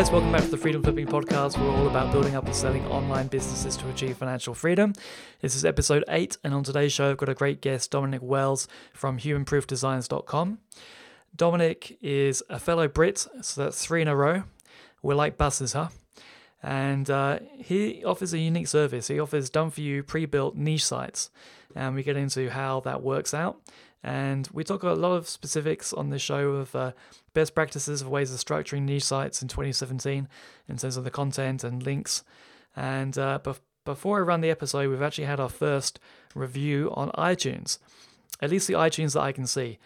guys, welcome back to the Freedom Flipping Podcast. We're all about building up and selling online businesses to achieve financial freedom. This is episode 8, and on today's show, I've got a great guest, Dominic Wells from humanproofdesigns.com. Dominic is a fellow Brit, so that's three in a row. We're like buses, huh? And uh, he offers a unique service. He offers done for you pre built niche sites, and we get into how that works out. And we talk a lot of specifics on this show of uh, best practices of ways of structuring niche sites in 2017 in terms of the content and links. And uh, bef- before I run the episode, we've actually had our first review on iTunes, at least the iTunes that I can see.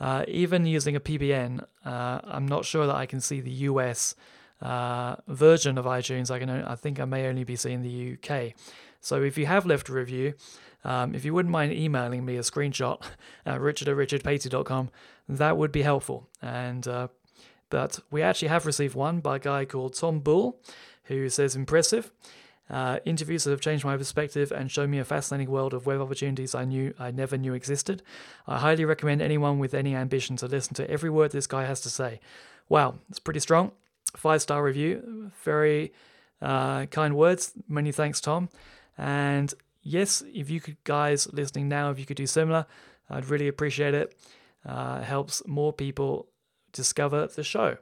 Uh, even using a VPN, uh, I'm not sure that I can see the US uh, version of iTunes. I can, I think I may only be seeing the UK. So if you have left a review, um, if you wouldn't mind emailing me a screenshot at richard at richardpatey.com, that would be helpful. And uh, but we actually have received one by a guy called Tom Bull, who says impressive. Uh, interviews that have changed my perspective and shown me a fascinating world of web opportunities I knew I never knew existed. I highly recommend anyone with any ambition to listen to every word this guy has to say. Wow, it's pretty strong. Five star review, very uh, kind words. Many thanks, Tom. And yes, if you could, guys listening now, if you could do similar, I'd really appreciate it. Uh, helps more people discover the show.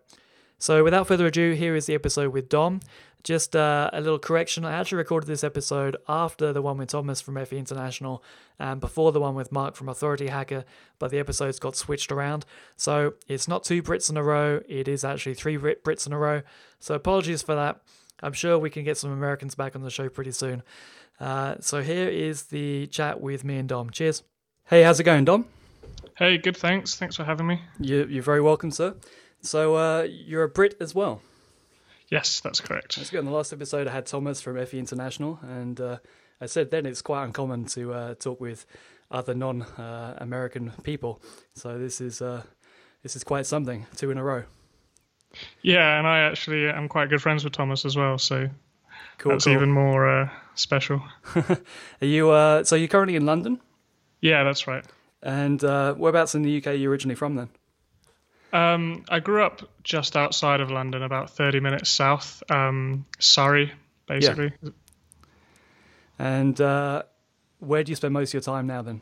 So, without further ado, here is the episode with Dom. Just uh, a little correction. I actually recorded this episode after the one with Thomas from FE International and before the one with Mark from Authority Hacker, but the episodes got switched around. So it's not two Brits in a row, it is actually three Brits in a row. So apologies for that. I'm sure we can get some Americans back on the show pretty soon. Uh, so here is the chat with me and Dom. Cheers. Hey, how's it going, Dom? Hey, good, thanks. Thanks for having me. You, you're very welcome, sir. So uh, you're a Brit as well. Yes, that's correct. That's good. In the last episode, I had Thomas from FE International, and uh, I said then it's quite uncommon to uh, talk with other non-American people. So this is uh, this is quite something. Two in a row. Yeah, and I actually am quite good friends with Thomas as well, so Cool. that's cool. even more uh, special. Are you uh, so you're currently in London, Yeah, that's right. and uh, whereabouts in the UK are you originally from then? Um, I grew up just outside of London, about 30 minutes south, um, Surrey, basically. Yeah. And uh, where do you spend most of your time now then?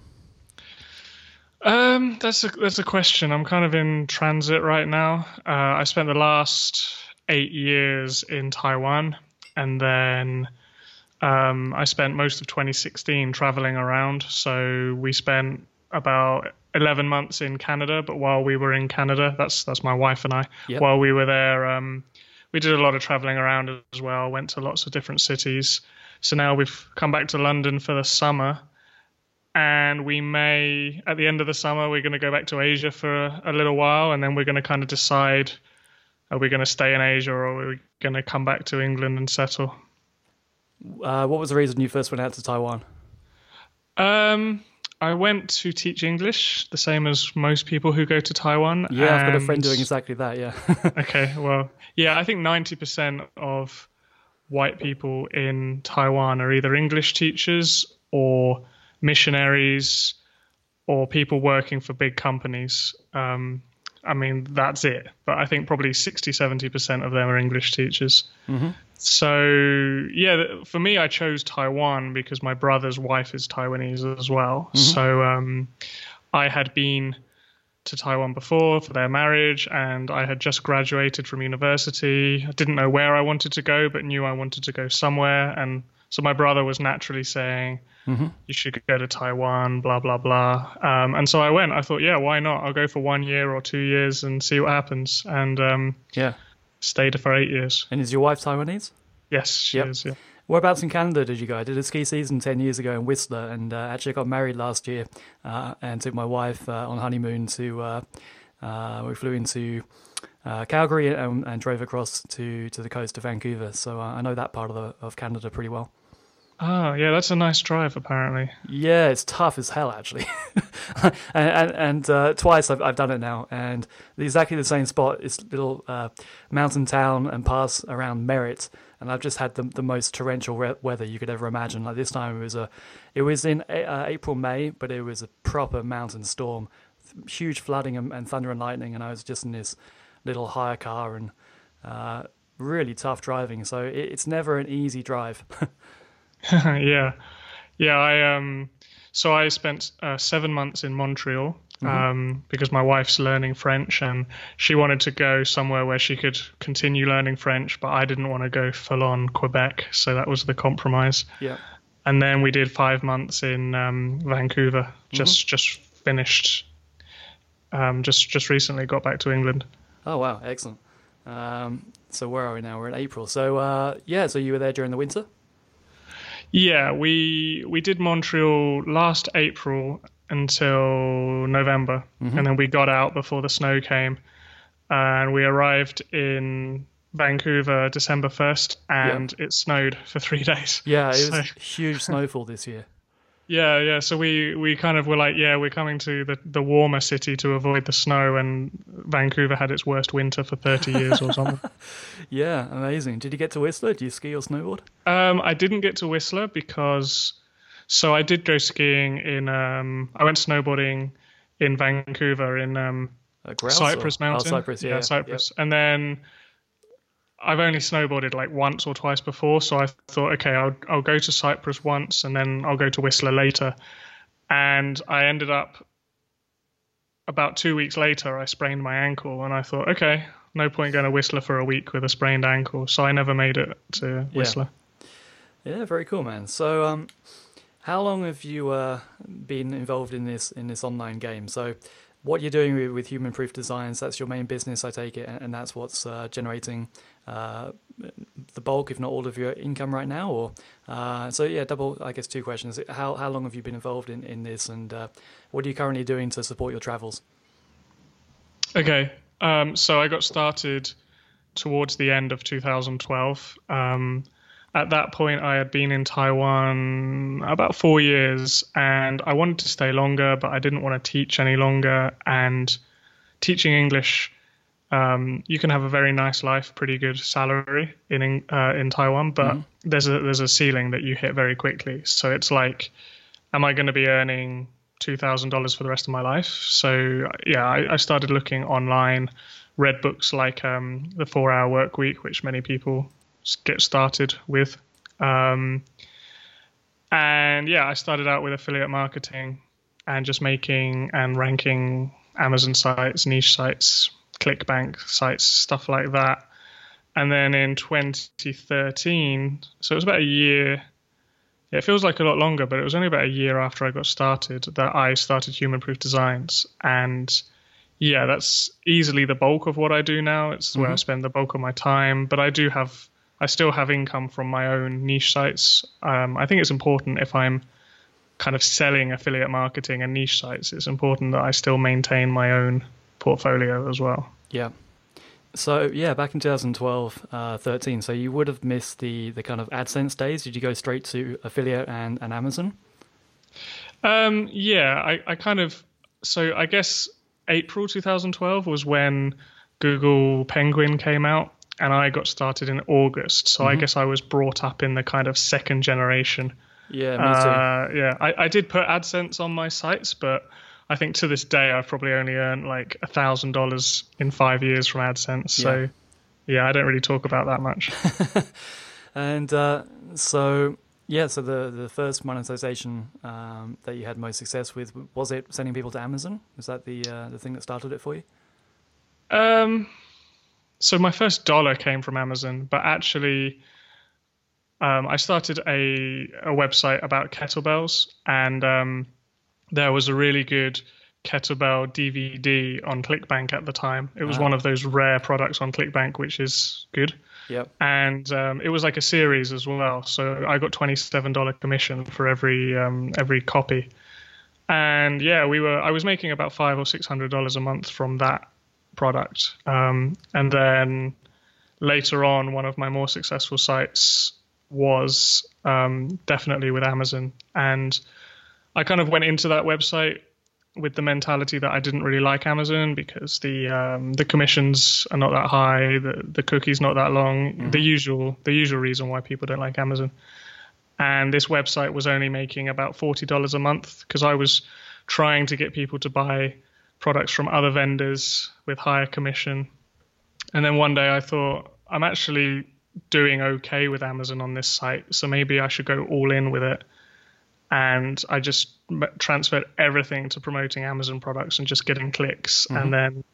Um, that's a that's a question. I'm kind of in transit right now. Uh, I spent the last eight years in Taiwan, and then um, I spent most of 2016 traveling around. So we spent about 11 months in Canada. But while we were in Canada, that's that's my wife and I. Yep. While we were there, um, we did a lot of traveling around as well. Went to lots of different cities. So now we've come back to London for the summer and we may at the end of the summer we're going to go back to Asia for a, a little while, and then we're going to kind of decide are we going to stay in Asia or are we going to come back to England and settle. Uh, what was the reason you first went out to Taiwan? Um, I went to teach English, the same as most people who go to Taiwan. Yeah, I've got a friend doing exactly that. Yeah. Okay, well, yeah, I think 90% of white people in Taiwan are either English teachers or missionaries or people working for big companies. Um, I mean, that's it. But I think probably 60, 70% of them are English teachers. So, yeah, for me, I chose Taiwan because my brother's wife is Taiwanese as well. So, um, I had been to Taiwan before for their marriage, and I had just graduated from university. I didn't know where I wanted to go, but knew I wanted to go somewhere. And so my brother was naturally saying, You should go to Taiwan, blah, blah, blah. Um, and so I went. I thought, Yeah, why not? I'll go for one year or two years and see what happens. And um, yeah. stayed for eight years. And is your wife Taiwanese? Yes, she Yep. is. Yeah. Whereabouts in Canada did you go? I did a ski season 10 years ago in Whistler and uh, actually got married last year uh, and took my wife uh, on honeymoon to, uh, uh, we flew into uh, Calgary and, and drove across to, to the coast of Vancouver. So I know that part of, the, of Canada pretty well. Oh, yeah, that's a nice drive, apparently. Yeah, it's tough as hell actually, and and, and uh, twice I've I've done it now, and exactly the same spot. It's little uh, mountain town and pass around Merritt, and I've just had the the most torrential re- weather you could ever imagine. Like this time it was a, it was in A- uh, April May, but it was a proper mountain storm, huge flooding and, and thunder and lightning, and I was just in this little hire car and. Uh, really tough driving. So it, it's never an easy drive. yeah, yeah. I um, so I spent uh, seven months in Montreal. Mm-hmm. Um, because my wife's learning French and she wanted to go somewhere where she could continue learning French, but I didn't want to go full on Quebec, so that was the compromise. Yeah. And then we did five months in um, Vancouver. Just mm-hmm. just finished. Um, just just recently got back to England. Oh wow, excellent. Um, so where are we now? We're in April. So uh, yeah, so you were there during the winter. Yeah, we we did Montreal last April until November, mm-hmm. and then we got out before the snow came, and we arrived in Vancouver December first, and it snowed for three days. Yeah, it so. was huge snowfall this year. Yeah, yeah. So we, we kind of were like, yeah, we're coming to the, the warmer city to avoid the snow, and Vancouver had its worst winter for 30 years or something. yeah, amazing. Did you get to Whistler? Do you ski or snowboard? Um, I didn't get to Whistler because, so I did go skiing in, um, I went snowboarding in Vancouver in um, Cypress or? Mountain. Oh, Cypress, yeah. yeah Cypress. Yep. And then I've only snowboarded like once or twice before, so I thought, okay, I'll I'll go to Cypress once and then I'll go to Whistler later. And I ended up about two weeks later, I sprained my ankle, and I thought, okay, no point going to Whistler for a week with a sprained ankle. So I never made it to Whistler. Yeah, yeah very cool, man. So, um, how long have you uh, been involved in this in this online game? So, what you're doing with, human proof designs, that's your main business, I take it, and, and that's what's uh, generating uh, the bulk, if not all, of your income right now? Or uh, so yeah, double. I guess two questions. How how long have you been involved in in this, and uh, what are you currently doing to support your travels? Okay, um, so I got started towards the end of 2012. Um, at that point, I had been in Taiwan about four years, and I wanted to stay longer, but I didn't want to teach any longer. And teaching English um, you can have a very nice life, pretty good salary in uh, in Taiwan, but mm-hmm. there's a there's a ceiling that you hit very quickly. So it's like, am I going to be earning two thousand dollars for the rest of my life? So yeah, I, I started looking online, read books like um, the Four Hour Work Week, which many people get started with, um, and yeah, I started out with affiliate marketing and just making and ranking Amazon sites, niche sites, ClickBank sites, stuff like that. And then in 2013, so it was about a year. It feels like a lot longer, but it was only about a year after I got started that I started Human Proof Designs. And yeah, that's easily the bulk of what I do now. It's mm-hmm. where I mm-hmm. spend the bulk of my time. But I do have, I still have income from my own niche sites. Um, I think it's important if I'm kind of selling affiliate marketing and niche sites, it's important that I still maintain my own portfolio as well. Yeah. So yeah, back in 2012, uh, 13. So you would have missed the the kind of AdSense days. Did you go straight to affiliate and, and Amazon? Um, yeah, I, I kind of. So I guess April 2012 was when Google Penguin came out, and I got started in August. So mm-hmm. I guess I was brought up in the kind of second generation. Yeah, me too. Uh, yeah, I, I did put AdSense on my sites, but I think to this day I've probably only earned like a thousand dollars in five years from AdSense. So yeah, yeah I don't really talk about that much. and uh, so yeah, so the the first monetization um, that you had most success with was it sending people to Amazon? Was that the uh, the thing that started it for you? Um, so my first dollar came from Amazon, but actually. Um, I started a, a website about kettlebells, and um, there was a really good kettlebell DVD on ClickBank at the time. It was one of those rare products on ClickBank, which is good. Yep. And um, it was like a series as well, so I got twenty-seven dollar commission for every um, every copy. And yeah, we were. I was making about five or six hundred dollars a month from that product. Um, and then later on, one of my more successful sites was um, definitely with Amazon and I kind of went into that website with the mentality that I didn't really like Amazon because the um, the commissions are not that high, the the cookie's not that long, mm-hmm. the usual the usual reason why people don't like Amazon. And this website was only making about forty dollars a month because I was trying to get people to buy products from other vendors with higher commission. And then one day I thought, I'm actually doing okay with Amazon on this site, so maybe I should go all in with it. And I just transferred everything to promoting Amazon products and just getting clicks. Mm-hmm. And then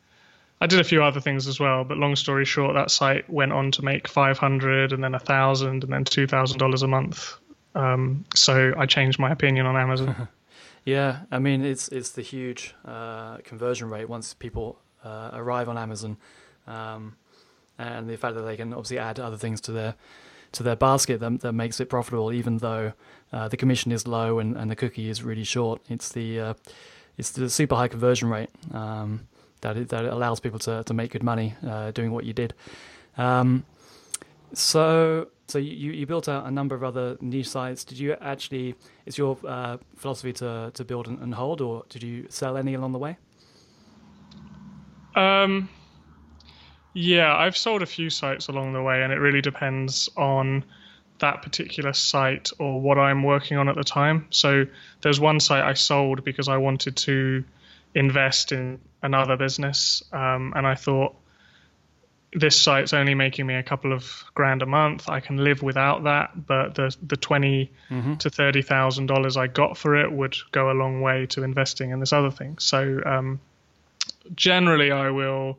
I did a few other things as well. But long story short, that site went on to make 500 and then a thousand and then two thousand dollars a month. Um, so I changed my opinion on Amazon. yeah, I mean it's it's the huge uh, conversion rate once people uh, arrive on Amazon. Um, and the fact that they can obviously add other things to their to their basket that, that makes it profitable, even though uh, the commission is low and, and the cookie is really short. It's the uh, it's the super high conversion rate um, that it, that allows people to, to make good money uh, doing what you did. Um, so so you, you built out a number of other niche sites. Did you actually is your uh, philosophy to to build and, and hold, or did you sell any along the way? Um yeah, I've sold a few sites along the way, and it really depends on that particular site or what I'm working on at the time. So there's one site I sold because I wanted to invest in another business, um, and I thought this site's only making me a couple of grand a month. I can live without that, but the the 20 mm-hmm. to thirty thousand dollars I got for it would go a long way to investing in this other thing. So um, generally, I will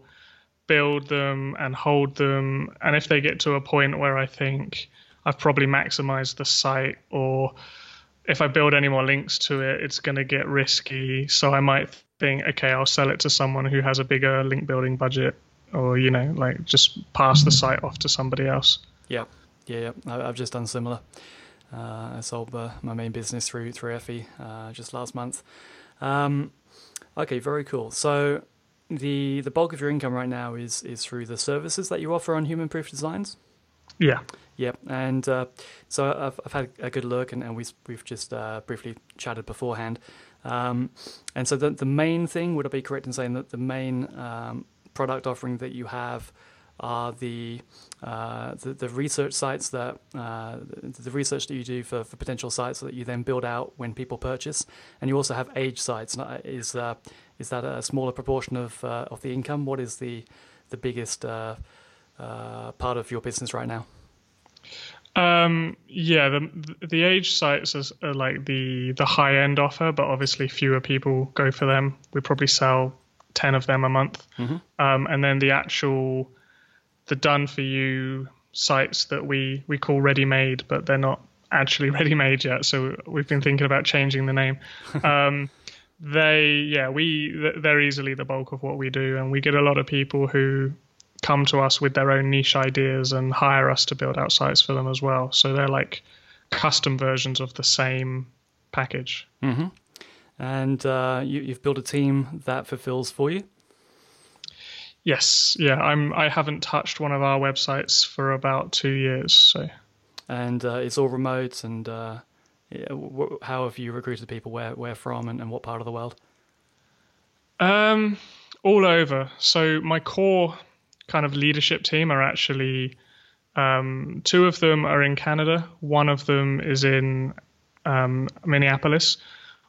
build them and hold them. And if they get to a point where I think I've probably maximized the site or if I build any more links to it, it's going to get risky. So I might think, okay, I'll sell it to someone who has a bigger link building budget or, you know, like just pass the site off to somebody else. Yeah. Yeah. yeah. I've just done similar. Uh, I sold uh, my main business through through Effie uh, just last month. Um, okay, very cool. So the the bulk of your income right now is is through the services that you offer on Human Proof Designs. Yeah. Yep. And uh, so I've, I've had a good look, and, and we, we've just uh, briefly chatted beforehand. Um, and so the the main thing would I be correct in saying that the main um, product offering that you have are the, uh, the, the research sites that uh, the research that you do for, for potential sites that you then build out when people purchase, and you also have age sites. Is uh, is that a smaller proportion of uh, of the income? What is the the biggest uh, uh, part of your business right now? Um, yeah, the the age sites are like the the high end offer, but obviously fewer people go for them. We probably sell ten of them a month, mm-hmm. um, and then the actual the done for you sites that we we call ready made, but they're not actually ready made yet. So we've been thinking about changing the name. Um, they yeah we they're easily the bulk of what we do and we get a lot of people who come to us with their own niche ideas and hire us to build out sites for them as well so they're like custom versions of the same package mm-hmm. And uh, you, have built a team that fulfills for you yes yeah i'm i haven't touched one of our websites for about two years so and uh, it's all remote and uh, how have you recruited people? Where where from and, and what part of the world? Um, all over. So my core kind of leadership team are actually um, two of them are in Canada. One of them is in um, Minneapolis.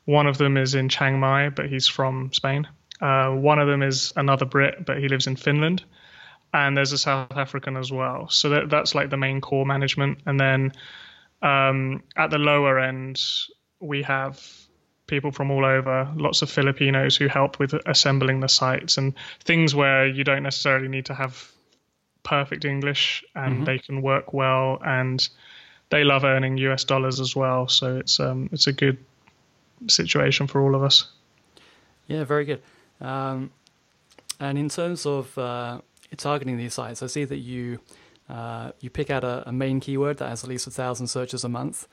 One of them is in Chiang Mai, but he's from Spain. Uh, one of them is another Brit, but he lives in Finland. And there's a South African as well. So that, that's like the main core management. And then um, at the lower end, we have people from all over, lots of Filipinos who help with assembling the sites and things where you don't necessarily need to have perfect English and mm-hmm. they can work well and they love earning US dollars as well. So it's um, it's a good situation for all of us. Yeah, very good. Um, and in terms of uh, targeting these sites, I see that you uh, you pick out a, a, main keyword that has at least a thousand searches a month,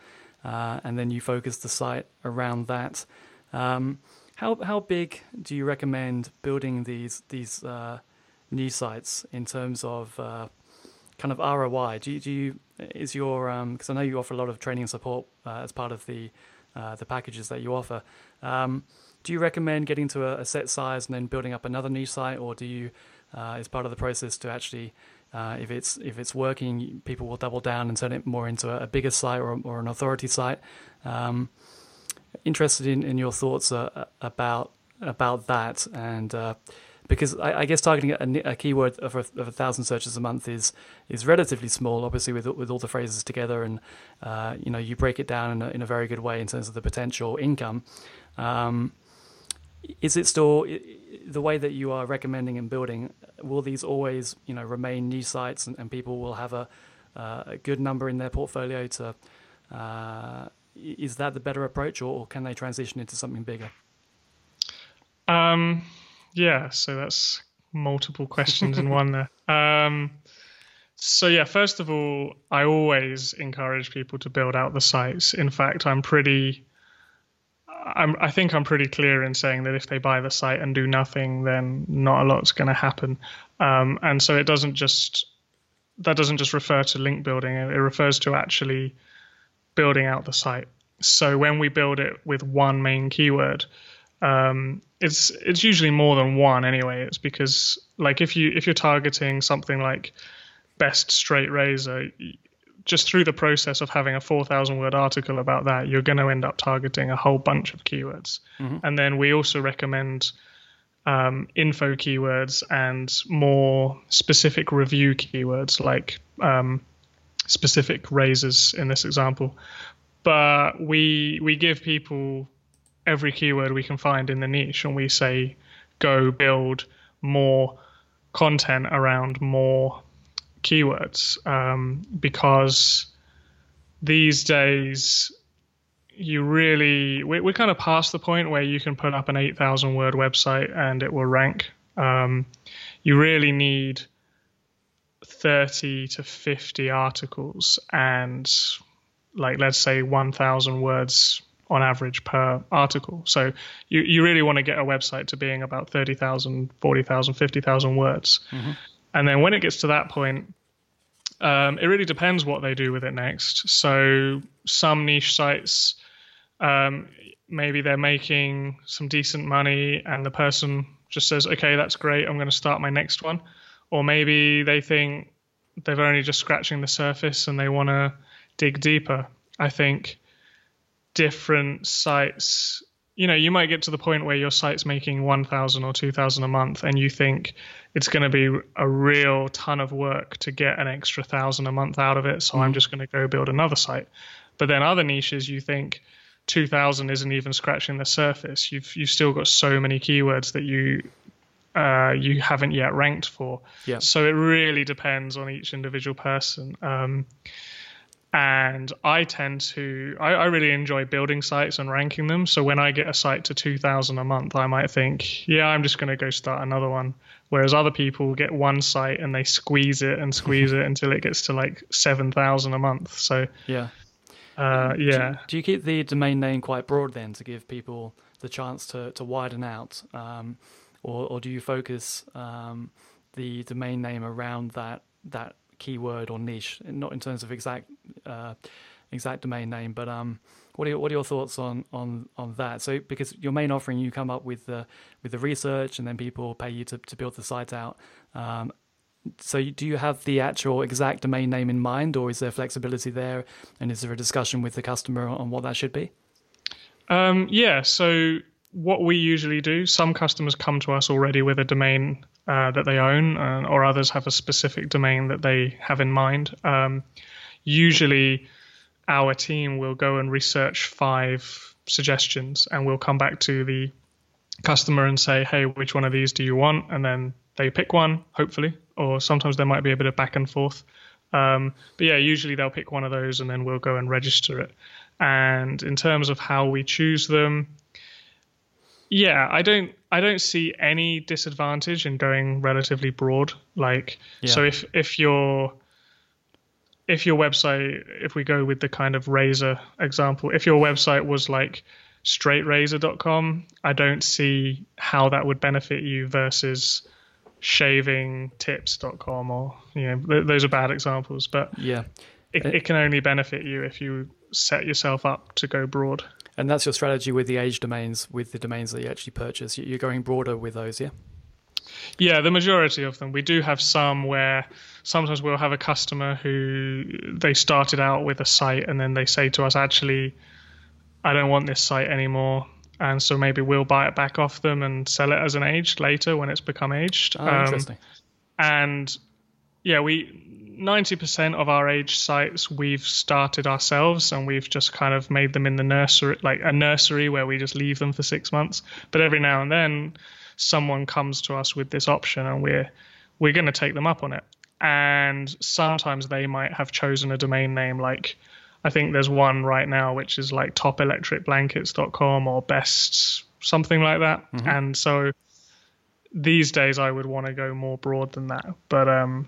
uh, and then you focus the site around that. Um, how how big do you recommend building these these uh, new sites in terms of uh, kind of ROI? Do you, do you is your because um, I know you offer a lot of training and support uh, as part of the the packages that you offer. Um, do you recommend getting to a, a, set size and then building up another niche site, or do you, uh, as part of the process, to actually uh, if it's if it's working, people will double down and turn it more into a, a bigger site or, or an authority site. Um, interested in, in your thoughts uh, about about that and uh, because I, I guess targeting a, a keyword of a, of a, thousand searches a month is is relatively small. Obviously, with with all the phrases together, and uh, you know you break it down in a, in a very good way in terms of the potential income. Um, is it still the way that you are recommending and building? Will these always you know remain new sites, and, and people will have a, uh, a good number in their portfolio to? Uh, is that the better approach, or can they transition into something bigger? Um, yeah, so that's multiple questions in one there. Um, so yeah, first of all, I always encourage people to build out the sites. In fact, I'm pretty I'm, I think I'm pretty clear in saying that if they buy the site and do nothing, then not a lot's going to happen. Um, and so it doesn't just that doesn't just refer to link building; it refers to actually building out the site. So when we build it with one main keyword, um, it's it's usually more than one anyway. It's because like if you if you're targeting something like best straight razor, just through the process of having a 4,000 word article about that, you're going to end up targeting a whole bunch of keywords. Mm-hmm. And then we also recommend um, info keywords and more specific review keywords like um, specific razors in this example. But we we give people every keyword we can find in the niche, and we say go build more content around more keywords. Um, because these days you really we, we're kind of past the point where you can put up an 8000 word website and it will rank. Um, you really need 30 to 50 articles and like let's say 1000 words on average per article so you, you really want to get a website to being about 30000 40000 50000 words mm-hmm. And then when it gets to that point, um, it really depends what they do with it next. So some niche sites, um, maybe they're making some decent money, and the person just says, "Okay, that's great. I'm going to start my next one." Or maybe they think they've only just scratching the surface and they want to dig deeper. I think different sites you know, you might get to the point where your site's making 1,000 or 2,000 a month and you think it's going to be a real ton of work to get an extra thousand a month out of it. So mm. I'm just going to go build another site. But then other niches, you think 2,000 isn't even scratching the surface. You've, you've still got so many keywords that you, uh, you haven't yet ranked for. Yeah. So it really depends on each individual person. Um, and I tend to I, I, really enjoy building sites and ranking them. So when I get a site to two thousand a month, I might think, yeah, I'm just going to go start another one. Whereas other people get one site and they squeeze it and squeeze it until it gets to like seven thousand a month. So yeah, uh, yeah. Do, do, you keep the domain name quite broad then to give people the chance to to widen out, um, or or do you focus um, the domain name around that that keyword or niche, not in terms of exact uh, exact domain name, but um, what are your, what are your thoughts on on on that? So because your main offering, you come up with the with the research, and then people pay you to to build the site out. Um, so do you have the actual exact domain name in mind, or is there flexibility there? And is there a discussion with the customer on what that should be? Um, yeah. So what we usually do, some customers come to us already with a domain uh, that they own, uh, or others have a specific domain that they have in mind. Um, usually, our team will go and research five suggestions, and we'll come back to the customer and say, "Hey, which one of these do you want?" And then they pick one, hopefully, or sometimes there might be a bit of back and forth. Um, but yeah, usually they'll pick one of those, and then we'll go and register it. And in terms of how we choose them, yeah, I don't I don't see any disadvantage in going relatively broad. Like yeah. so if if your if your website if we go with the kind of razor example, if your website was like straightrazor.com, I don't see how that would benefit you versus shavingtips.com or you know th- those are bad examples, but yeah. It, it can only benefit you if you set yourself up to go broad. And that's your strategy with the age domains, with the domains that you actually purchase. You're going broader with those, yeah? Yeah, the majority of them. We do have some where sometimes we'll have a customer who they started out with a site and then they say to us, actually, I don't want this site anymore. and so maybe we'll buy it back off them and sell it as an aged later when it's become aged. Oh, um, interesting. And yeah, we 90% of our age sites we've started ourselves and we've just kind of made them in the nursery, like a nursery where we just leave them for six months. But every now and then, someone comes to us with this option and we're we're going to take them up on it. And sometimes they might have chosen a domain name like I think there's one right now which is like topelectricblankets.com or best something like that. Mm-hmm. And so these days I would want to go more broad than that. But um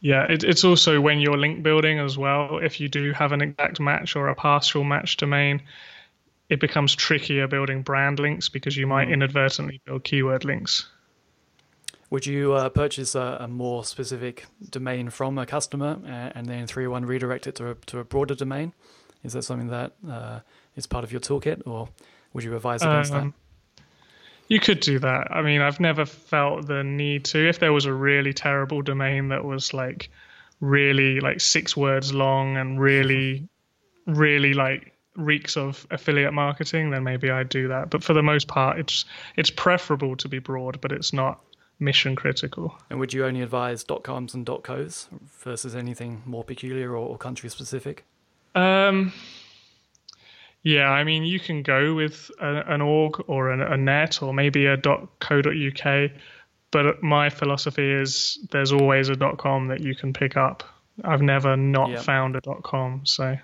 yeah, it, it's also when you're link building as well. If you do have an exact match or a partial match domain, it becomes trickier building brand links because you might mm. inadvertently build keyword links. Would you uh, purchase a, a, more specific domain from a customer and, then 301 redirect it to a, to a broader domain? Is that something that uh, is part of your toolkit, or would you advise against um, that? You could do that. I mean, I've never felt the need to. If there was a really terrible domain that was like really like six words long and really, really like reeks of affiliate marketing, then maybe I'd do that. But for the most part, it's it's preferable to be broad, but it's not mission critical. And would you only advise .coms and .cos versus anything more peculiar or, or country specific? Um, yeah, I mean, you can go with a, an org or a, a net or maybe a .co.uk, but my philosophy is there's always a .com that you can pick up. I've never not yep. found a .com, so.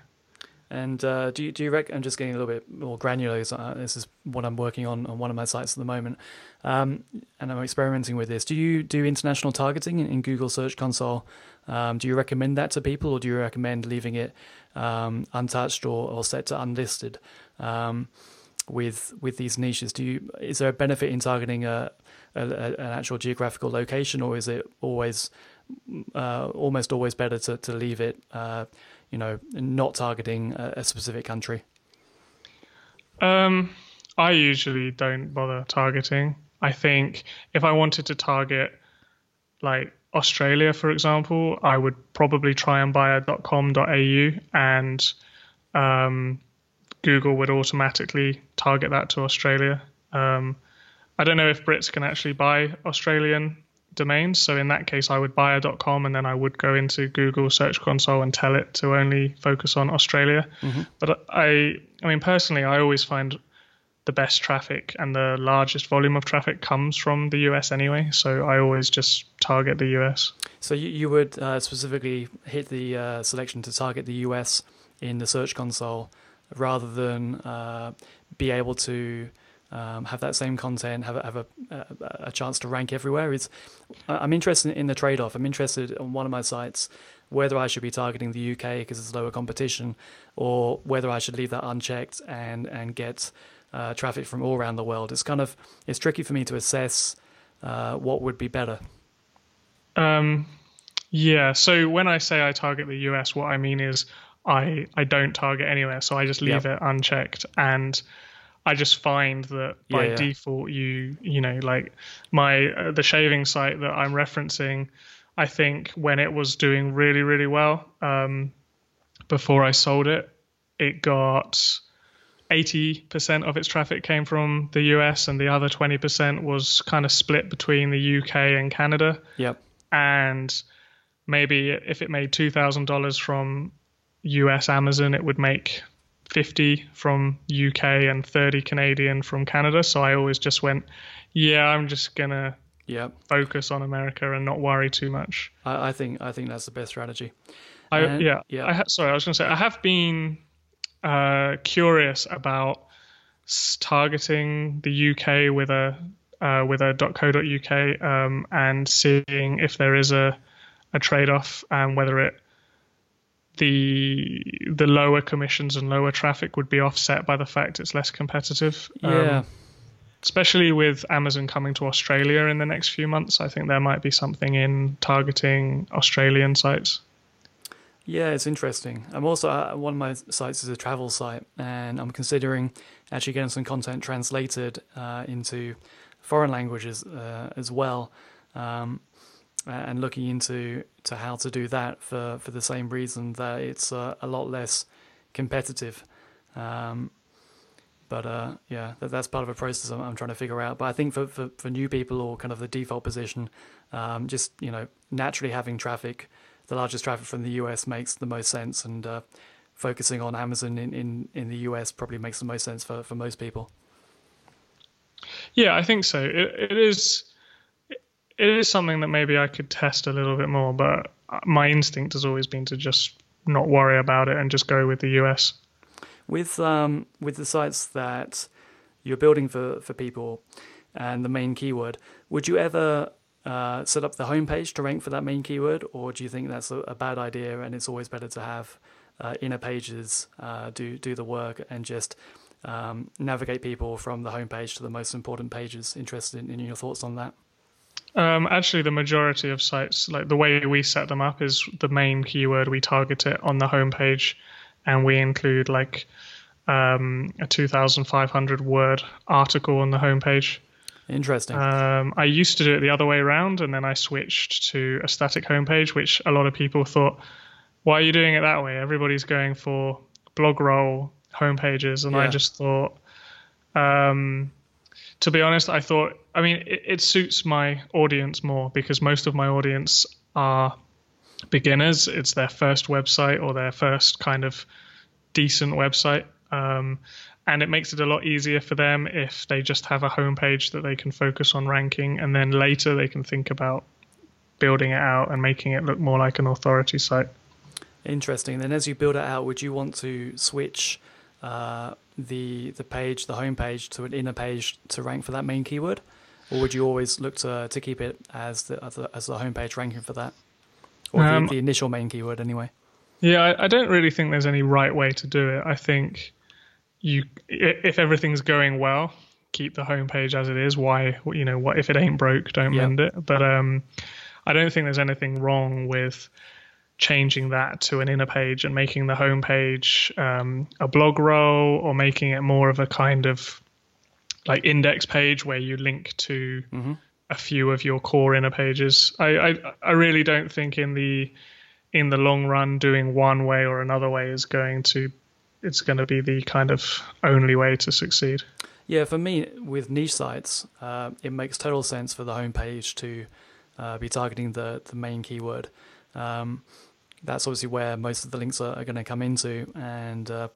And uh, do you do you reckon? I'm just getting a little bit more granular. Uh, this is what I'm working on on one of my sites at the moment, um, and I'm experimenting with this. Do you do international targeting in, in Google Search Console? Um, do you recommend that to people, or do you recommend leaving it um, untouched or, or set to unlisted um, with with these niches? Do you is there a benefit in targeting a, a, a an actual geographical location, or is it always uh, almost always better to to leave it? You know, not targeting a, a specific country? Um, I usually don't bother targeting. I think if I wanted to target like Australia, for example, I would probably try and buy a .com.au and um, Google would automatically target that to Australia. Um, I don't know if Brits can actually buy Australian domains. So in that case, I would buy a .com and then I would go into Google Search Console and tell it to only focus on Australia. Mm-hmm. But I, I mean, personally, I always find the best traffic and the largest volume of traffic comes from the US anyway. So I always just target the US. So you, you would uh, specifically hit the uh, selection to target the US in the Search Console rather than uh, be able to um, have that same content, have a, have a, a, chance to rank everywhere. Is I'm interested in the trade off. I'm interested on one of my sites whether I should be targeting the UK because it's lower competition, or whether I should leave that unchecked and and get uh, traffic from all around the world. It's kind of it's tricky for me to assess uh, what would be better. Um, yeah. So when I say I target the US, what I mean is I I don't target anywhere, so I just leave yep. it unchecked and I just find that by yeah, yeah. default, you you know like my uh, the shaving site that I'm referencing, I think when it was doing really really well, um, before I sold it, it got 80% of its traffic came from the US and the other 20% was kind of split between the UK and Canada. Yep. And maybe if it made $2,000 from US Amazon, it would make 50 from UK and 30 Canadian from Canada. So I always just went, yeah, I'm just gonna yep. focus on America and not worry too much. I, I think I think that's the best strategy. I and, yeah yeah. I ha- sorry, I was gonna say I have been uh, curious about targeting the UK with a uh, with a .co.uk um, and seeing if there is a a trade off and whether it the the lower commissions and lower traffic would be offset by the fact it's less competitive. Yeah. Um, especially with Amazon coming to Australia in the next few months, I think there might be something in targeting Australian sites. Yeah, it's interesting. I'm also uh, one of my sites is a travel site, and I'm considering actually getting some content translated uh, into foreign languages uh, as well. Um, and looking into to how to do that for, for the same reason that it's uh, a lot less competitive. Um, But uh, yeah, that, that's part of a process I'm, I'm, trying to figure out. But I think for, for, for new people or kind of the default position, um, just you know naturally having traffic, the largest traffic from the US makes the most sense, and uh, focusing on Amazon in, in, in the US probably makes the most sense for, for most people. Yeah, I think so. It, it is it is something that maybe I could test a little bit more, but my instinct has always been to just not worry about it and just go with the US. With um, with the sites that you're building for, for people and the main keyword, would you ever uh, set up the homepage to rank for that main keyword, or do you think that's a, a bad idea and it's always better to have uh, inner pages uh, do do the work and just um, navigate people from the homepage to the most important pages? Interested in, in your thoughts on that? Um, actually, the majority of sites, like the way we set them up, is the main keyword. We target it on the homepage, and we include like um, a 2,500 word article on the homepage. Interesting. Um, I used to do it the other way around, and then I switched to a static homepage, which a lot of people thought, "Why are you doing it that way? Everybody's going for blog roll homepages," and yeah. I just thought. Um, to be honest, I thought, I mean, it, it suits my audience more because most of my audience are beginners. It's their first website or their first kind of decent website. Um, and it makes it a lot easier for them if they just have a homepage that they can focus on ranking and then later they can think about building it out and making it look more like an authority site. Interesting. Then, as you build it out, would you want to switch uh, the the page, the home page, to an inner page to rank for that main keyword, or would you always look to to keep it as the as the, as the home page ranking for that, or um, the, the, initial main keyword anyway? Yeah, I, I don't really think there's any right way to do it. I think you if everything's going well, keep the home page as it is. Why you know what if it ain't broke, don't yep. mend it. But um, I don't think there's anything wrong with changing that to an inner page and making the home page um, a blog roll or making it more of a kind of like index page where you link to mm-hmm. a few of your core inner pages. I, I I really don't think in the in the long run doing one way or another way is going to it's going to be the kind of only way to succeed. Yeah, for me with niche sites, uh, it makes total sense for the homepage to uh, be targeting the the main keyword. Um, that's obviously where most of the links are, are going to come into, and uh,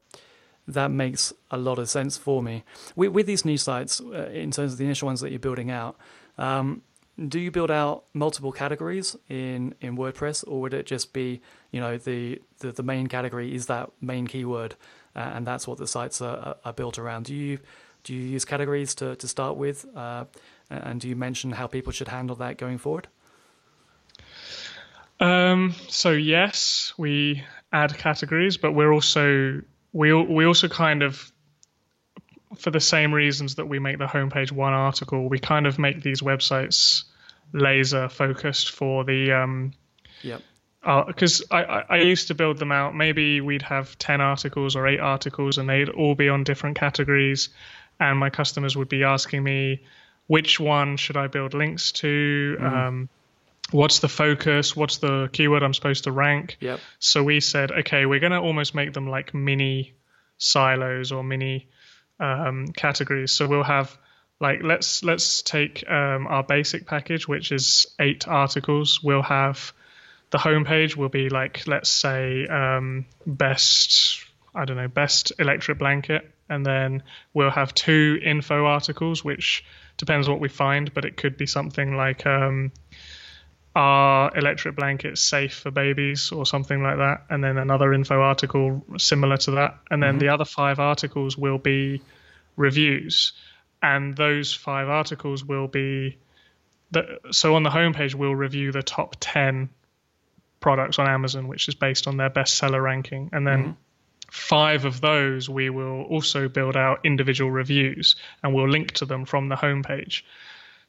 that makes a lot of sense for me. With, with these new sites, uh, in terms of the initial ones that you're building out, um, do you build out multiple categories in, in WordPress, or would it just be, you know, the the, the main category is that main keyword, uh, and that's what the sites are, are built around? Do you do you use categories to, to start with, uh, and do you mention how people should handle that going forward? Um, so yes, we add categories, but we're also we we also kind of for the same reasons that we make the homepage one article, we kind of make these websites laser focused for the um, yep because uh, I, I used to build them out. Maybe we'd have 10 articles or eight articles and they'd all be on different categories. And my customers would be asking me, which one should I build links to? Mm. Um, what's the focus what's the keyword i'm supposed to rank? Yep. so we said okay we're going to almost make them like mini silos or mini um, categories. So we'll have like let's let's take um, our basic package which is eight articles. We'll have the homepage will be like let's say um, best i don't know best electric blanket. And then we'll have two info articles which depends what we find but it could be something like um, are electric blankets safe for babies or something like that? And then another info article similar to that. And then mm-hmm. the other five articles will be reviews. And those five articles will be the, so on the homepage we'll review the top 10 products on Amazon which is based on their bestseller ranking. And then mm-hmm. five of those we will also build out individual reviews and we'll link to them from the homepage.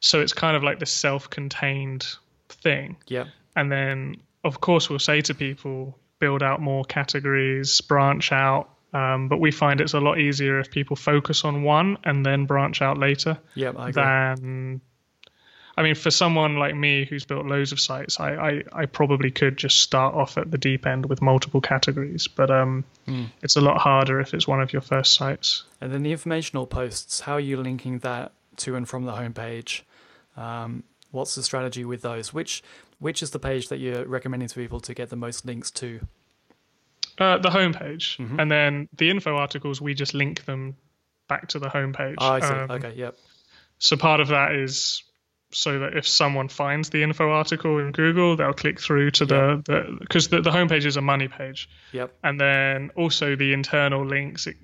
So it's kind of like the self-contained thing. Yeah. And then, of course, we'll say to people, build out more categories, branch out. Um, but we find it's a lot easier if people focus on one and then branch out later. Yeah, I agree. Than I mean, for someone like me who's built loads of sites, I, I, I probably could just start off at the deep end with multiple categories, but um, mm. it's a lot harder if it's one of your first sites. And then the informational posts, how are you linking that to and from the homepage? Um, what's the strategy with those? Which which is the page that you're recommending to people to get the most links to? Uh, the homepage, mm-hmm. and then the info articles. We just link them back to the homepage. Oh, I see. Um, okay, yep. So part of that is so that if someone finds the info article in Google, they'll click through to the because the, the, the homepage is a money page. Yep. And then also the internal links. It,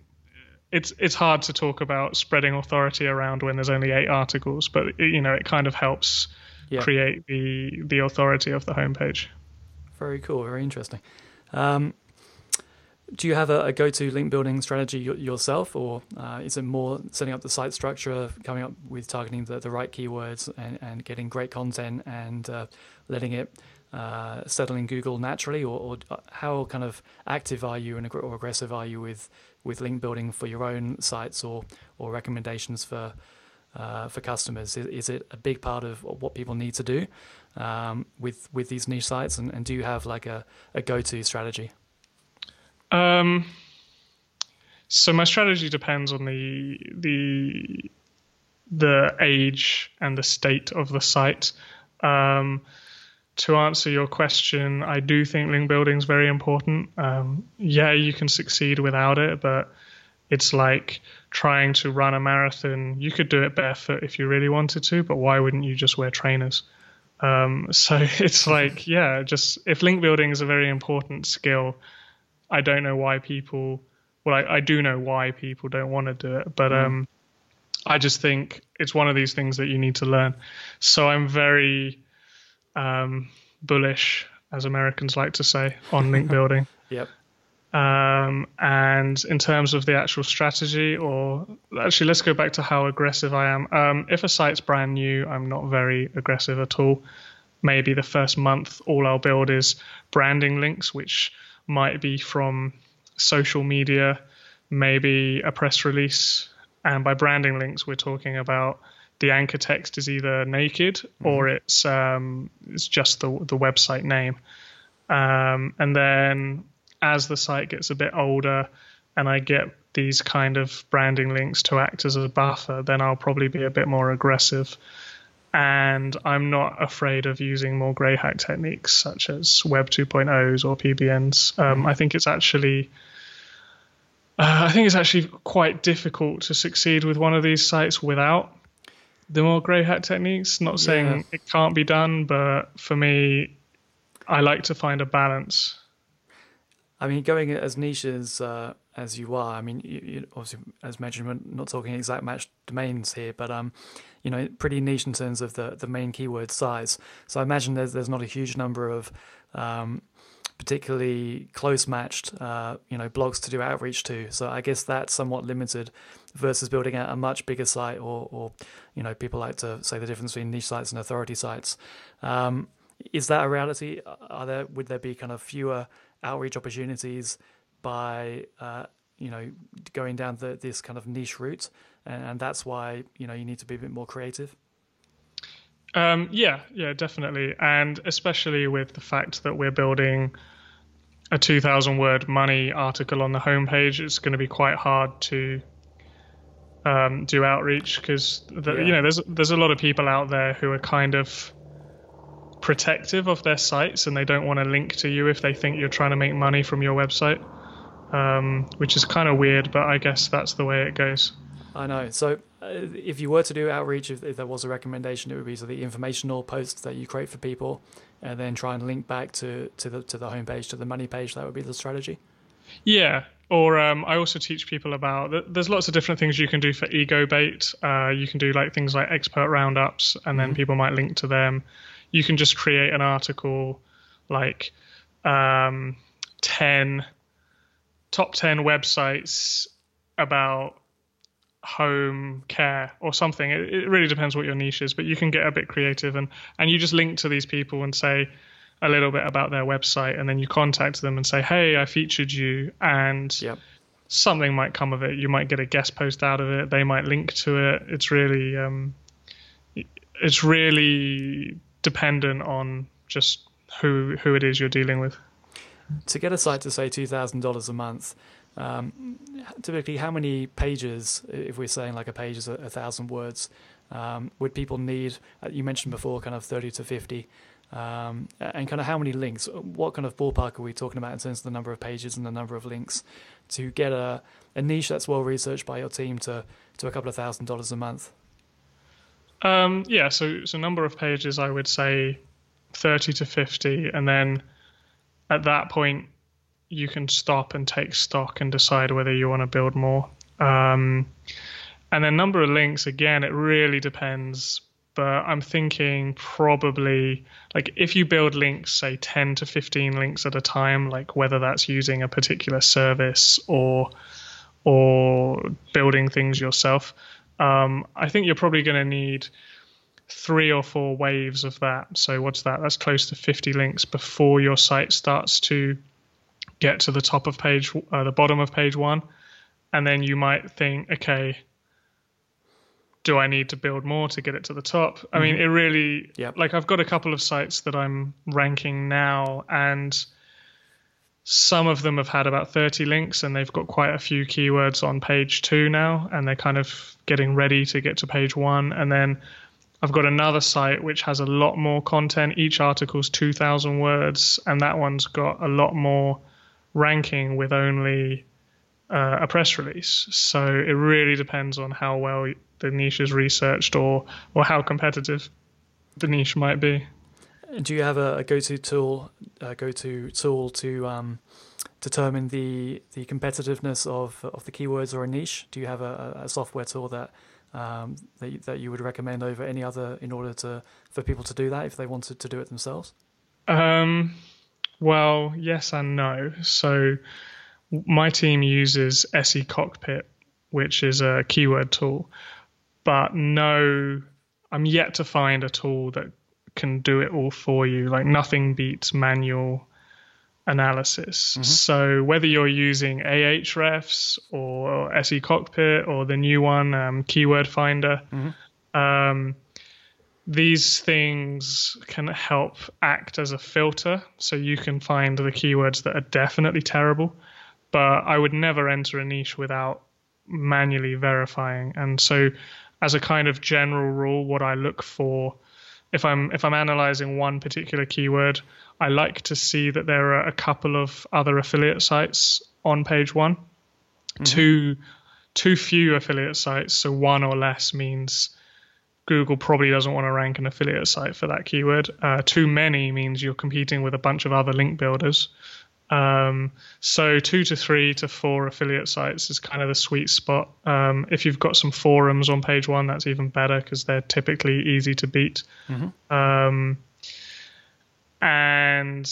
it's it's hard to talk about spreading authority around when there's only eight articles, but it, you know it kind of helps yep. create the the authority of the homepage. Very cool. Very interesting. Um, do you have a, a go-to link building strategy yourself, or uh, is it more setting up the site structure, coming up with targeting the, the right keywords, and, and getting great content and uh, letting it uh, settle in Google naturally, or, or, uh, how kind of active are you and or aggressive are you with with link building for your own sites or or recommendations for uh, for customers? Is, is, it a big part of what people need to do um, with with these niche sites, and, and do you have like a, a go-to strategy? Um, so my strategy depends on the the the age and the state of the site. Um, to answer your question, I do think link building is very important. Um, yeah, you can succeed without it, but it's like trying to run a marathon. You could do it barefoot if you really wanted to, but why wouldn't you just wear trainers? Um, so it's like, yeah, just if link building is a very important skill, I don't know why people. Well, I, I do know why people don't want to do it, but mm. um, I just think it's one of these things that you need to learn. So I'm very um, bullish, as Americans like to say, on link building. yep. Um, and in terms of the actual strategy, or actually, let's go back to how aggressive I am. Um, if a site's brand new, I'm not very aggressive at all. Maybe the first month, all I'll build is branding links, which might be from social media, maybe a press release. And by branding links, we're talking about the anchor text is either naked mm-hmm. or it's um, it's just the the website name. Um, and then as the site gets a bit older, and I get these kind of branding links to act as a buffer, then I'll probably be a bit more aggressive and I'm not afraid of using more grey hat techniques such as Web 2.0s or PBNs. Um, I think it's actually uh, I think it's actually quite difficult to succeed with one of these sites without the more grey hat techniques. Not saying yeah. it can't be done, but for me, I like to find a balance. I mean, going as niche as uh, as you are, I mean, you, you, obviously, as mentioned, we're not talking exact match domains here, but um, you know, pretty niche in terms of the the main keyword size. So I imagine there's there's not a huge number of um, particularly close matched, uh, you know, blogs to do outreach to. So I guess that's somewhat limited versus building out a much bigger site, or, or you know, people like to say the difference between niche sites and authority sites. Um, is that a reality? Are there would there be kind of fewer outreach opportunities by uh, you know going down the, this kind of niche route, and, and, that's why you know you need to be a bit more creative. Um, yeah, yeah, definitely, and especially with the fact that we're building a 2,000 word money article on the homepage, it's going to be quite hard to um, do outreach because yeah. you know there's there's a lot of people out there who are kind of protective of their sites and they don't want to link to you if they think you're trying to make money from your website, um, which is kind of weird, but I guess that's the way it goes. I know. So, uh, if you were to do outreach, if, if, there was a recommendation, it would be to the informational posts that you create for people, and then try and link back to to the to the homepage, to the money page. That would be the strategy. Yeah. Or um, I also teach people about. There's lots of different things you can do for ego bait. Uh, you can do like things like expert roundups, and mm-hmm. then people might link to them you can just create an article like um, 10 top 10 websites about home care or something it, it, really depends what your niche is but you can get a bit creative and and you just link to these people and say a little bit about their website and then you contact them and say hey i featured you and yep. something might come of it you might get a guest post out of it they might link to it it's really um, it's really dependent on just who who it is you're dealing with. To get a site to say two thousand dollars a month, um, typically how many pages, if we're saying like a page is a, a thousand words, um, would people need? Uh, you mentioned before, kind of thirty to fifty. Um, and kind of how many links? What kind of ballpark are we talking about in terms of the number of pages and the number of links to get a, a niche that's well researched by your team to to a couple of thousand dollars a month? Um, yeah, so so number of pages, I would say thirty to fifty, and then at that point you can stop and take stock and decide whether you want to build more. Um, and then number of links, again, it really depends but I'm thinking probably like if you build links, say 10 to 15 links at a time, like whether that's using a particular service or or building things yourself, um, I think you're probably going to need three or four waves of that. So what's that? That's close to 50 links before your site starts to get to the top of page, uh, the bottom of page one, and then you might think, okay do I need to build more to get it to the top? I mean, mm-hmm. it really, yep. like, I've got a couple of sites that I'm ranking now, and some of them have had about 30 links, and they've got quite a few keywords on page two now, and they're kind of getting ready to get to page one. And then I've got another site which has a lot more content. Each article's 2,000 words, and that one's got a lot more ranking with only uh, a press release. So it really depends on how well the niche is researched or or how competitive the niche might be. Do you have a, a go-to tool, a go-to tool to um, determine the the competitiveness of of the keywords or a niche? Do you have a, a software tool that um, that you, that you would recommend over any other in order to for people to do that if they wanted to do it themselves? Um, well, yes and no. So my team uses SE Cockpit, which is a keyword tool, but no, I'm yet to find a tool that can do it all for you. Like nothing beats manual analysis. Mm-hmm. So whether you're using Ahrefs or SE Cockpit or the new one, um, Keyword Finder, mm-hmm. um, these things can help act as a filter. So you can find the keywords that are definitely terrible, but I would never enter a niche without manually verifying. And so as a kind of general rule, what I look for if I'm if I'm analyzing one particular keyword, I like to see that there are a couple of other affiliate sites on page one. Mm-hmm. Too too few affiliate sites, so one or less means Google probably doesn't want to rank an affiliate site for that keyword. Uh, too many means you're competing with a bunch of other link builders. Um, so two to three to four affiliate sites is kind of the sweet spot. Um, if you've got some forums on page one, that's even better because they're typically easy to beat. Mm-hmm. Um, and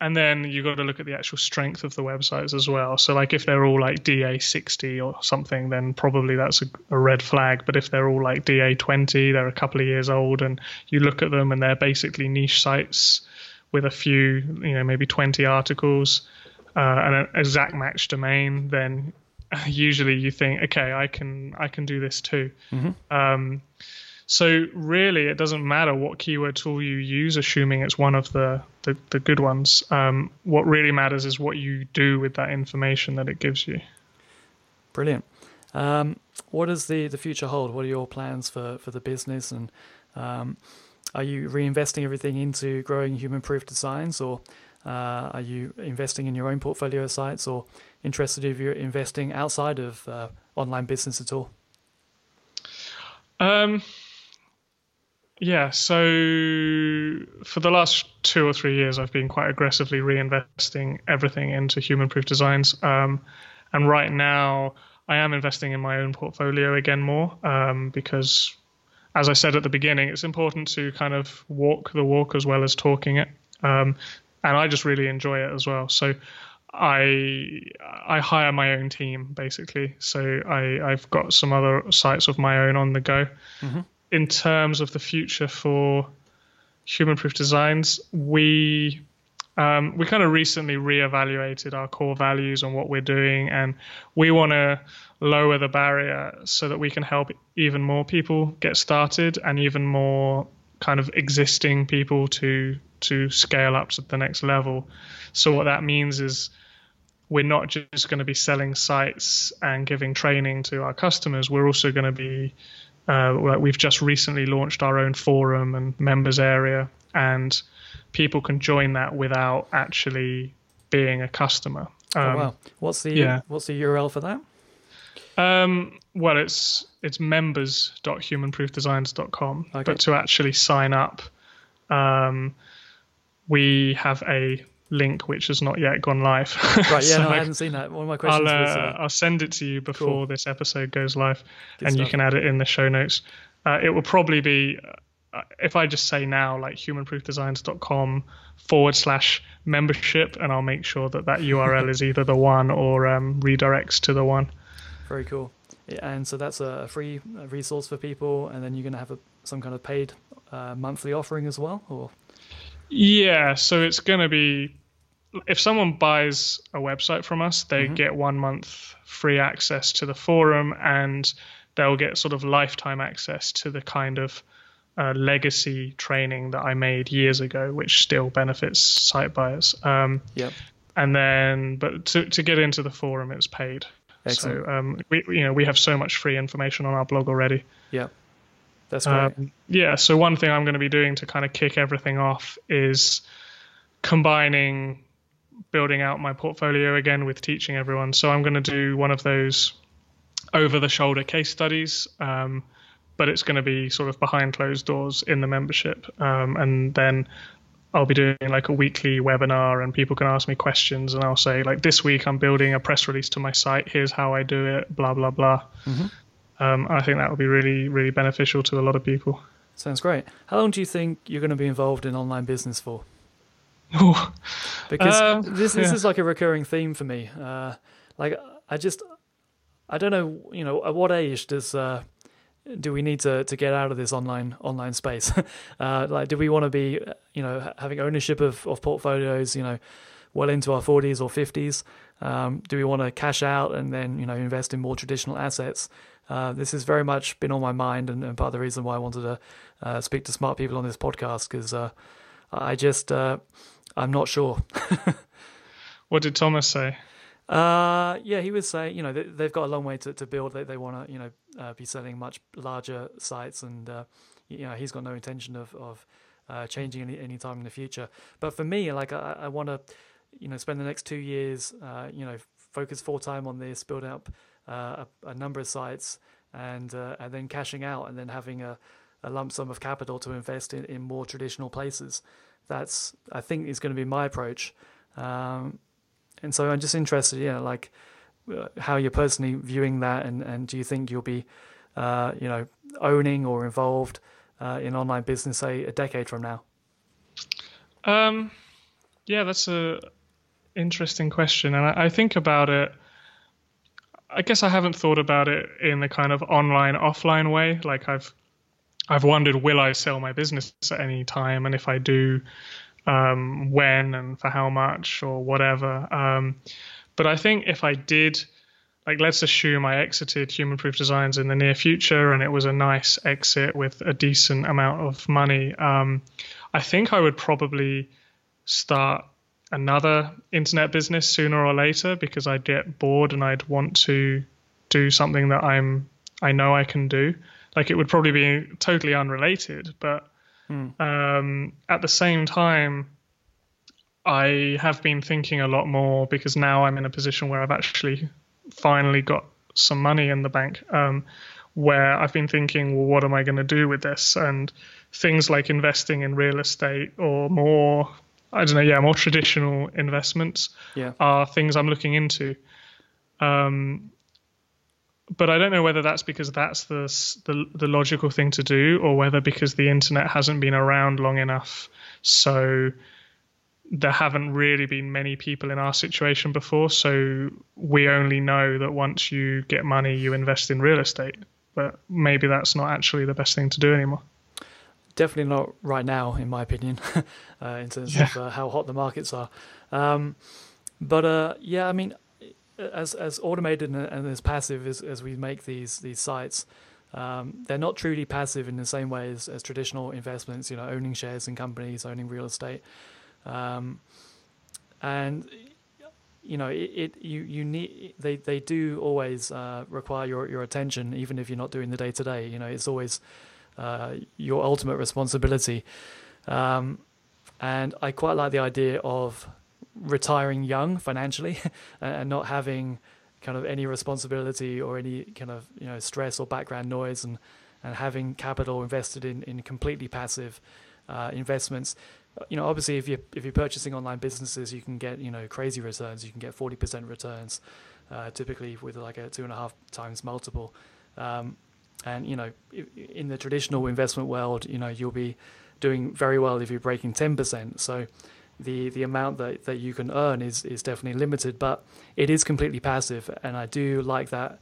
and then you've got to look at the actual strength of the websites as well. So like if they're all like DA60 or something, then probably that's a, a red flag. But if they're all like DA20, they're a couple of years old, and you look at them and they're basically niche sites with a few, you know, maybe 20 articles uh, and an exact match domain, then usually you think, okay, I can I can do this too. Mm-hmm. Um, so really, it doesn't matter what keyword tool you use, assuming it's one of the the, the good ones. Um, what really matters is what you do with that information that it gives you. Brilliant. Um, what does the, the future hold? What are your plans for, for the business and um, are you reinvesting everything into growing human proof designs or uh, are you investing in your own portfolio sites or interested if you're investing outside of uh, online business at all? Um, yeah, so for the last two or three years, I've been quite aggressively reinvesting everything into human proof designs. Um, and right now, I am investing in my own portfolio again more um, because as I said at the beginning, it's important to kind of walk the walk as well as talking it. Um, and I just really enjoy it as well. So I I hire my own team basically. So I I've got some other sites of my own on the go. Mm-hmm. In terms of the future for human proof designs, we Um, we kind of recently reevaluated our core values and what we're doing, and we want to lower the barrier so that we can help even more people get started and even more kind of existing people to to scale up to the next level. So what that means is we're not just going to be selling sites and giving training to our customers. We're also going to be uh, we've just recently launched our own forum and members area, and people can join that without actually being a customer. Um, oh, wow! What's the yeah. what's the URL for that? Um, well, it's it's members.humanproofdesigns.com. Okay. But to actually sign up, um, we have a link which has not yet gone live. Right, yeah, so no, I hadn't seen that. One of my questions I'll, uh, was. Uh, I'll send it to you before cool. this episode goes live, Good and stuff. you can add it in the show notes. Uh, it will probably be, uh, if I just say now, like humanproofdesigns.com forward slash membership, and I'll make sure that that URL is either the one or um, redirects to the one. Very cool. And so that's a free resource for people, and then you're going to have a, some kind of paid uh, monthly offering as well, or yeah, so it's going to be if someone buys a website from us, they mm-hmm. get one month free access to the forum and they'll get sort of lifetime access to the kind of uh, legacy training that I made years ago, which still benefits site buyers. Um, yep. And then, but to, to get into the forum, it's paid. Excellent. So um, we you know we have so much free information on our blog already. Yeah. That's great. Um, yeah. So one thing I'm going to be doing to kind of kick everything off is combining building out my portfolio again with teaching everyone. So I'm going to do one of those over the shoulder case studies. Um, but it's going to be sort of behind closed doors in the membership. Um, and then I'll be doing like a weekly webinar and people can ask me questions and I'll say like this week I'm building a press release to my site. Here's how I do it, blah, blah, blah. Mm-hmm. Um, I think that will be really, really beneficial to a lot of people. Sounds great. How long do you think you're going to be involved in online business for? Oh, because um, this this yeah. is like a recurring theme for me. Uh, like I just I don't know, you know, at what age does uh, do we need to, to get out of this online online space? uh, like, do we want to be, you know, having ownership of, of portfolios, you know, well into our 40s or 50s? Um, do we want to cash out and then, you know, invest in more traditional assets? Uh, this has very much been on my mind, and, and, part of the reason why I wanted to uh, speak to smart people on this podcast because uh, I just uh, I'm not sure. what did Thomas say? Uh, yeah, he was saying you know they, have got a long way to, to build. They they want to you know uh, be selling much larger sites, and you know he's got no intention of of changing any any time in the future. But for me, like I, I want to you know spend the next two years you know focus full time on this, build up uh, a, a, number of sites and uh, and then cashing out and then having a, a lump sum of capital to invest in, in more traditional places. That's I think is going to be my approach. Um, and so I'm just interested, yeah, like uh, how you're personally viewing that, and, and do you think you'll be, uh, you know, owning or involved uh, in online business, say, a decade from now? Um, yeah, that's a interesting question, and I, I think about it I guess I haven't thought about it in the kind of online offline way. Like I've I've wondered, will I sell my business at any time, and if I do, um, when and for how much or whatever. Um, but I think if I did, like let's assume I exited Human Proof Designs in the near future and it was a nice exit with a decent amount of money, um, I think I would probably start another internet business sooner or later because I'd get bored and I'd want to do something that I'm I know I can do. Like it would probably be totally unrelated, but mm. um, at the same time, I have been thinking a lot more because now I'm in a position where I've actually finally got some money in the bank. Um, where I've been thinking, well, what am I going to do with this? And things like investing in real estate or more I don't know, yeah, more traditional investments yeah. are things I'm looking into. Um, but I don't know whether that's because that's the, the, the logical thing to do, or whether because the internet hasn't been around long enough, so there haven't really been many people in our situation before. So we only know that once you get money, you invest in real estate. But maybe that's not actually the best thing to do anymore definitely not right now, in my opinion, uh, in terms yeah. of uh, how hot the markets are. Um, but uh, yeah, I mean, as as automated and, as passive as, as we make these these sites, um, they're not truly passive in the same way as, as traditional investments. You know, owning shares in companies, owning real estate, um, and you know, it, it, you you need they they do always uh, require your your attention, even if you're not doing the day to day. You know, it's always uh, your ultimate responsibility. Um, and I quite like the idea of retiring young financially and not having kind of any responsibility or any kind of you know stress or background noise and and having capital invested in in completely passive uh, investments. You know obviously if you if you're purchasing online businesses you can get you know crazy returns. You can get 40% returns uh, typically with like a two and a half times multiple. Um, and you know in the traditional investment world you know you'll be doing very well if you're breaking 10% so the the amount that, that you can earn is is definitely limited, but it is completely passive, and I do like that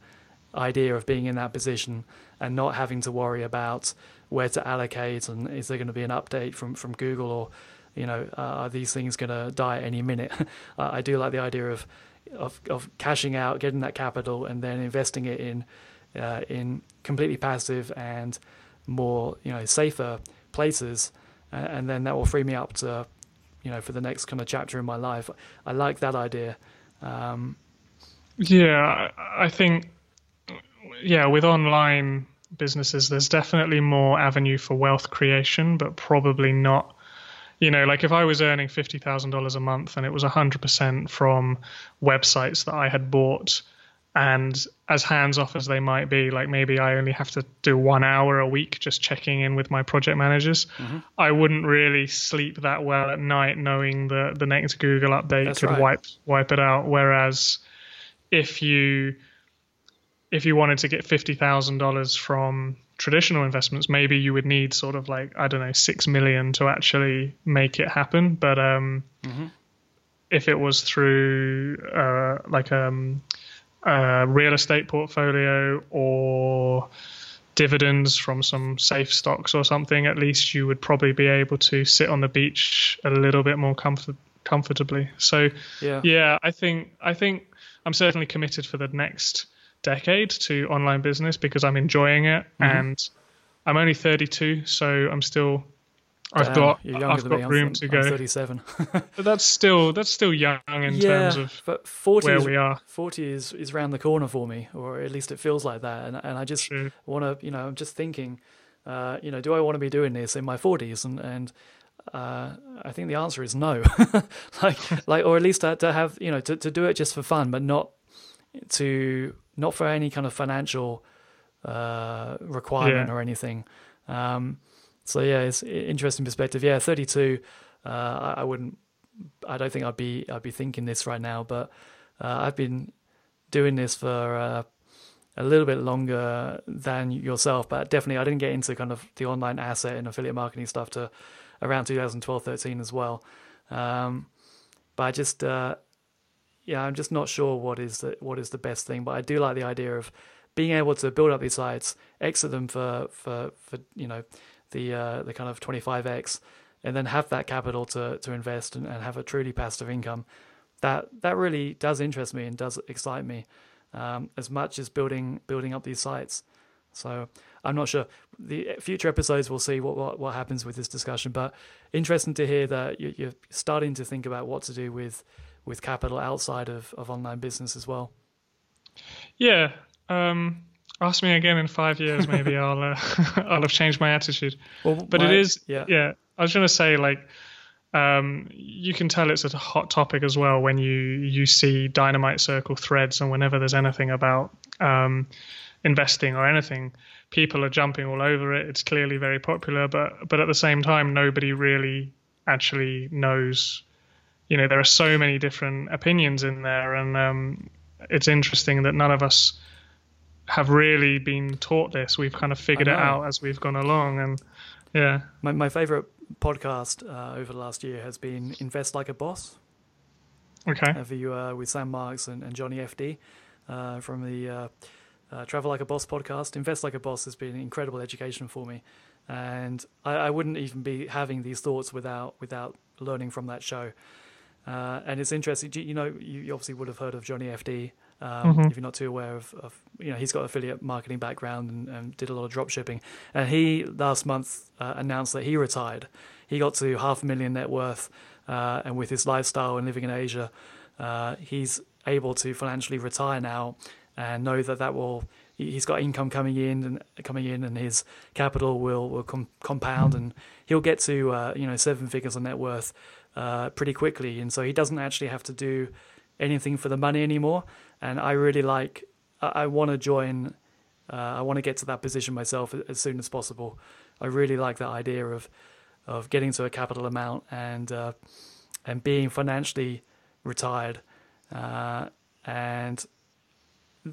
idea of being in that position and not having to worry about where to allocate and is there going to be an update from from Google or you know uh, are these things going to die any minute? I do like the idea of of of cashing out, getting that capital, and then investing it in uh, in completely passive and more you know safer places, and then that will free me up to you know for the next kind of chapter in my life. I like that idea. Um, yeah, I think yeah with online businesses, there's definitely more avenue for wealth creation, but probably not. You know, like if I was earning fifty thousand dollars a month and it was hundred percent from websites that I had bought and as hands off as they might be like maybe i only have to do one hour a week just checking in with my project managers mm-hmm. i wouldn't really sleep that well at night knowing that the next google update That's could right. wipe wipe it out whereas if you if you wanted to get $50,000 from traditional investments maybe you would need sort of like i don't know 6 million to actually make it happen but um mm-hmm. if it was through uh, like um a real estate portfolio or dividends from some safe stocks or something, at least you would probably be able to sit on the beach a little bit more comfort comfortably. So yeah, yeah, I think I think I'm certainly committed for the next decade to online business because I'm enjoying it mm-hmm. and I'm only 32, so I'm still I've got I've got room to go. 37. but that's still that's still young in yeah, terms of but 40 where is, we are. 40 is is around the corner for me, or at least it feels like that. And and I just want to, you know, I'm just thinking, uh, you know, do I want to be doing this in my 40s? And and uh, I think the answer is no. like like, or at least to, to have, you know, to, to do it just for fun, but not to not for any kind of financial uh, requirement yeah. or anything. Um, so yeah, it's interesting perspective. Yeah, 32. Uh, I, I, wouldn't. I don't think I'd be. I'd be thinking this right now. But uh, I've been doing this for uh, a little bit longer than yourself. But definitely, I didn't get into kind of the online asset and affiliate marketing stuff to around 2012, 13 as well. Um, but I just. Uh, yeah, I'm just not sure what is the what is the best thing. But I do like the idea of being able to build up these sites, exit them for for for you know the uh, the kind of 25x, and then have that capital to to invest and, and have a truly passive income. That that really does interest me and does excite me um, as much as building building up these sites. So I'm not sure. The future episodes we'll see what, what, what happens with this discussion, but interesting to hear that you're starting to think about what to do with with capital outside of, of online business as well. Yeah, um, ask me again in five years, maybe I'll uh, I'll have changed my attitude. Well, but my, it is, yeah. yeah. I was gonna say like. Um, you can tell it's a hot topic as well when you you see dynamite circle threads and whenever there's anything about um, investing or anything, people are jumping all over it. It's clearly very popular, but but at the same time, nobody really actually knows. You know, there are so many different opinions in there, and um, it's interesting that none of us have really been taught this. We've kind of figured it out as we've gone along, and yeah. My my favorite podcast uh, over the last year has been Invest Like a Boss. Okay. Have you uh, with Sam Marx and, and Johnny FD uh, from the uh, uh, Travel Like a Boss podcast. Invest Like a Boss has been incredible education for me. and I, I wouldn't even be having these thoughts without without learning from that show. Uh, and it's interesting. You know, you obviously would have heard of Johnny FD. Um, mm-hmm. If you're not too aware of, of, you know, he's got affiliate marketing background and, and did a lot of drop shipping. And he last month uh, announced that he retired. He got to half a million net worth, uh, and with his lifestyle and living in Asia, uh, he's able to financially retire now and know that that will he's got income coming in and coming in, and his capital will will com- compound, and he'll get to uh, you know seven figures of net worth uh, pretty quickly, and so he doesn't actually have to do anything for the money anymore. And I really like, I, I want to join, uh, I want to get to that position myself as soon as possible. I really like that idea of of getting to a capital amount and uh, and being financially retired, uh, and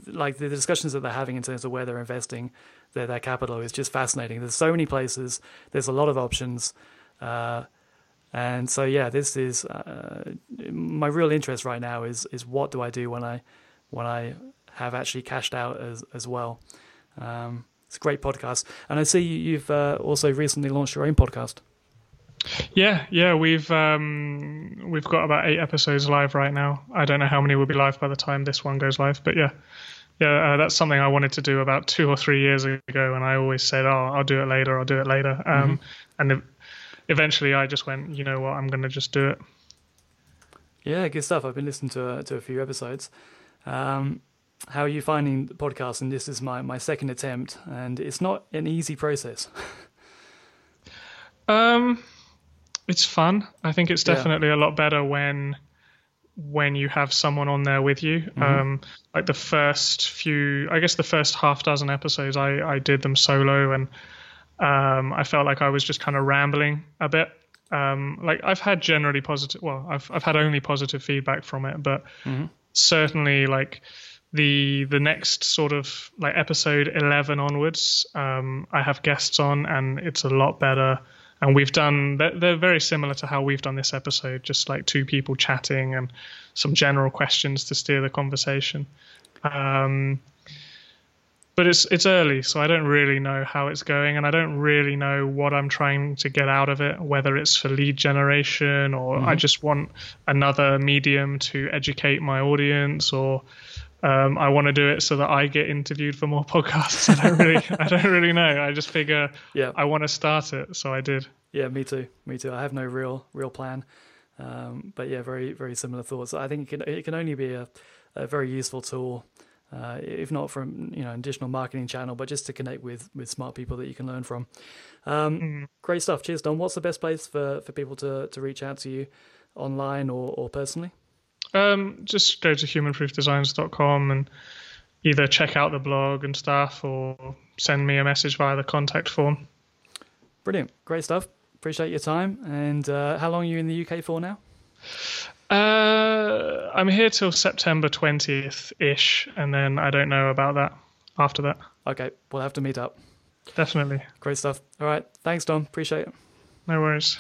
like the discussions that they're having in terms of where they're investing their, their capital is just fascinating. There's so many places. There's a lot of options. Uh, and so yeah, this is uh, my real interest right now is is what do I do when I when I have actually cashed out as as well. Um, it's a great podcast, and I see you've uh, also recently launched your own podcast. Yeah, yeah, we've um, we've got about eight episodes live right now. I don't know how many will be live by the time this one goes live, but yeah, yeah, uh, that's something I wanted to do about two or three years ago, and I always said, "Oh, I'll do it later. I'll do it later." Um, mm-hmm. And eventually, I just went, "You know what? I'm going to just do it." Yeah, good stuff. I've been listening to a, to a few episodes. Um, how are you finding the podcast? And this is my my second attempt, and it's not an easy process. um it's fun. I think it's definitely yeah. a lot better when when you have someone on there with you. Mm-hmm. Um, like the first few, I guess the first half dozen episodes, I I did them solo, and um, I felt like I was just kind of rambling a bit. Um, like I've had generally positive, well, I've I've had only positive feedback from it, but mm-hmm. certainly like the the next sort of like episode 11 onwards um, i have guests on and it's a lot better and we've done they're very similar to how we've done this episode just like two people chatting and some general questions to steer the conversation um, but it's it's early so i don't really know how it's going and i don't really know what i'm trying to get out of it whether it's for lead generation or mm-hmm. i just want another medium to educate my audience or um, I want to do it so that I get interviewed for more podcasts. I don't really, I don't really know. I just figure, yeah, I want to start it, so I did. Yeah, me too. Me too. I have no real, real plan, um, but yeah, very, very similar thoughts. I think it can, it can only be a, a very useful tool, uh, if not from you know additional marketing channel, but just to connect with with smart people that you can learn from. Um, mm. Great stuff. Cheers, Dom. What's the best place for for people to to reach out to you, online or or personally? Um, just go to humanproofdesigns.com and either check out the blog and stuff or send me a message via the contact form. Brilliant. Great stuff. Appreciate your time. And uh, how long are you in the UK for now? Uh, I'm here till September 20th ish, and then I don't know about that after that. Okay, we'll have to meet up. Definitely. Great stuff. All right. Thanks, Dom. Appreciate it. No worries.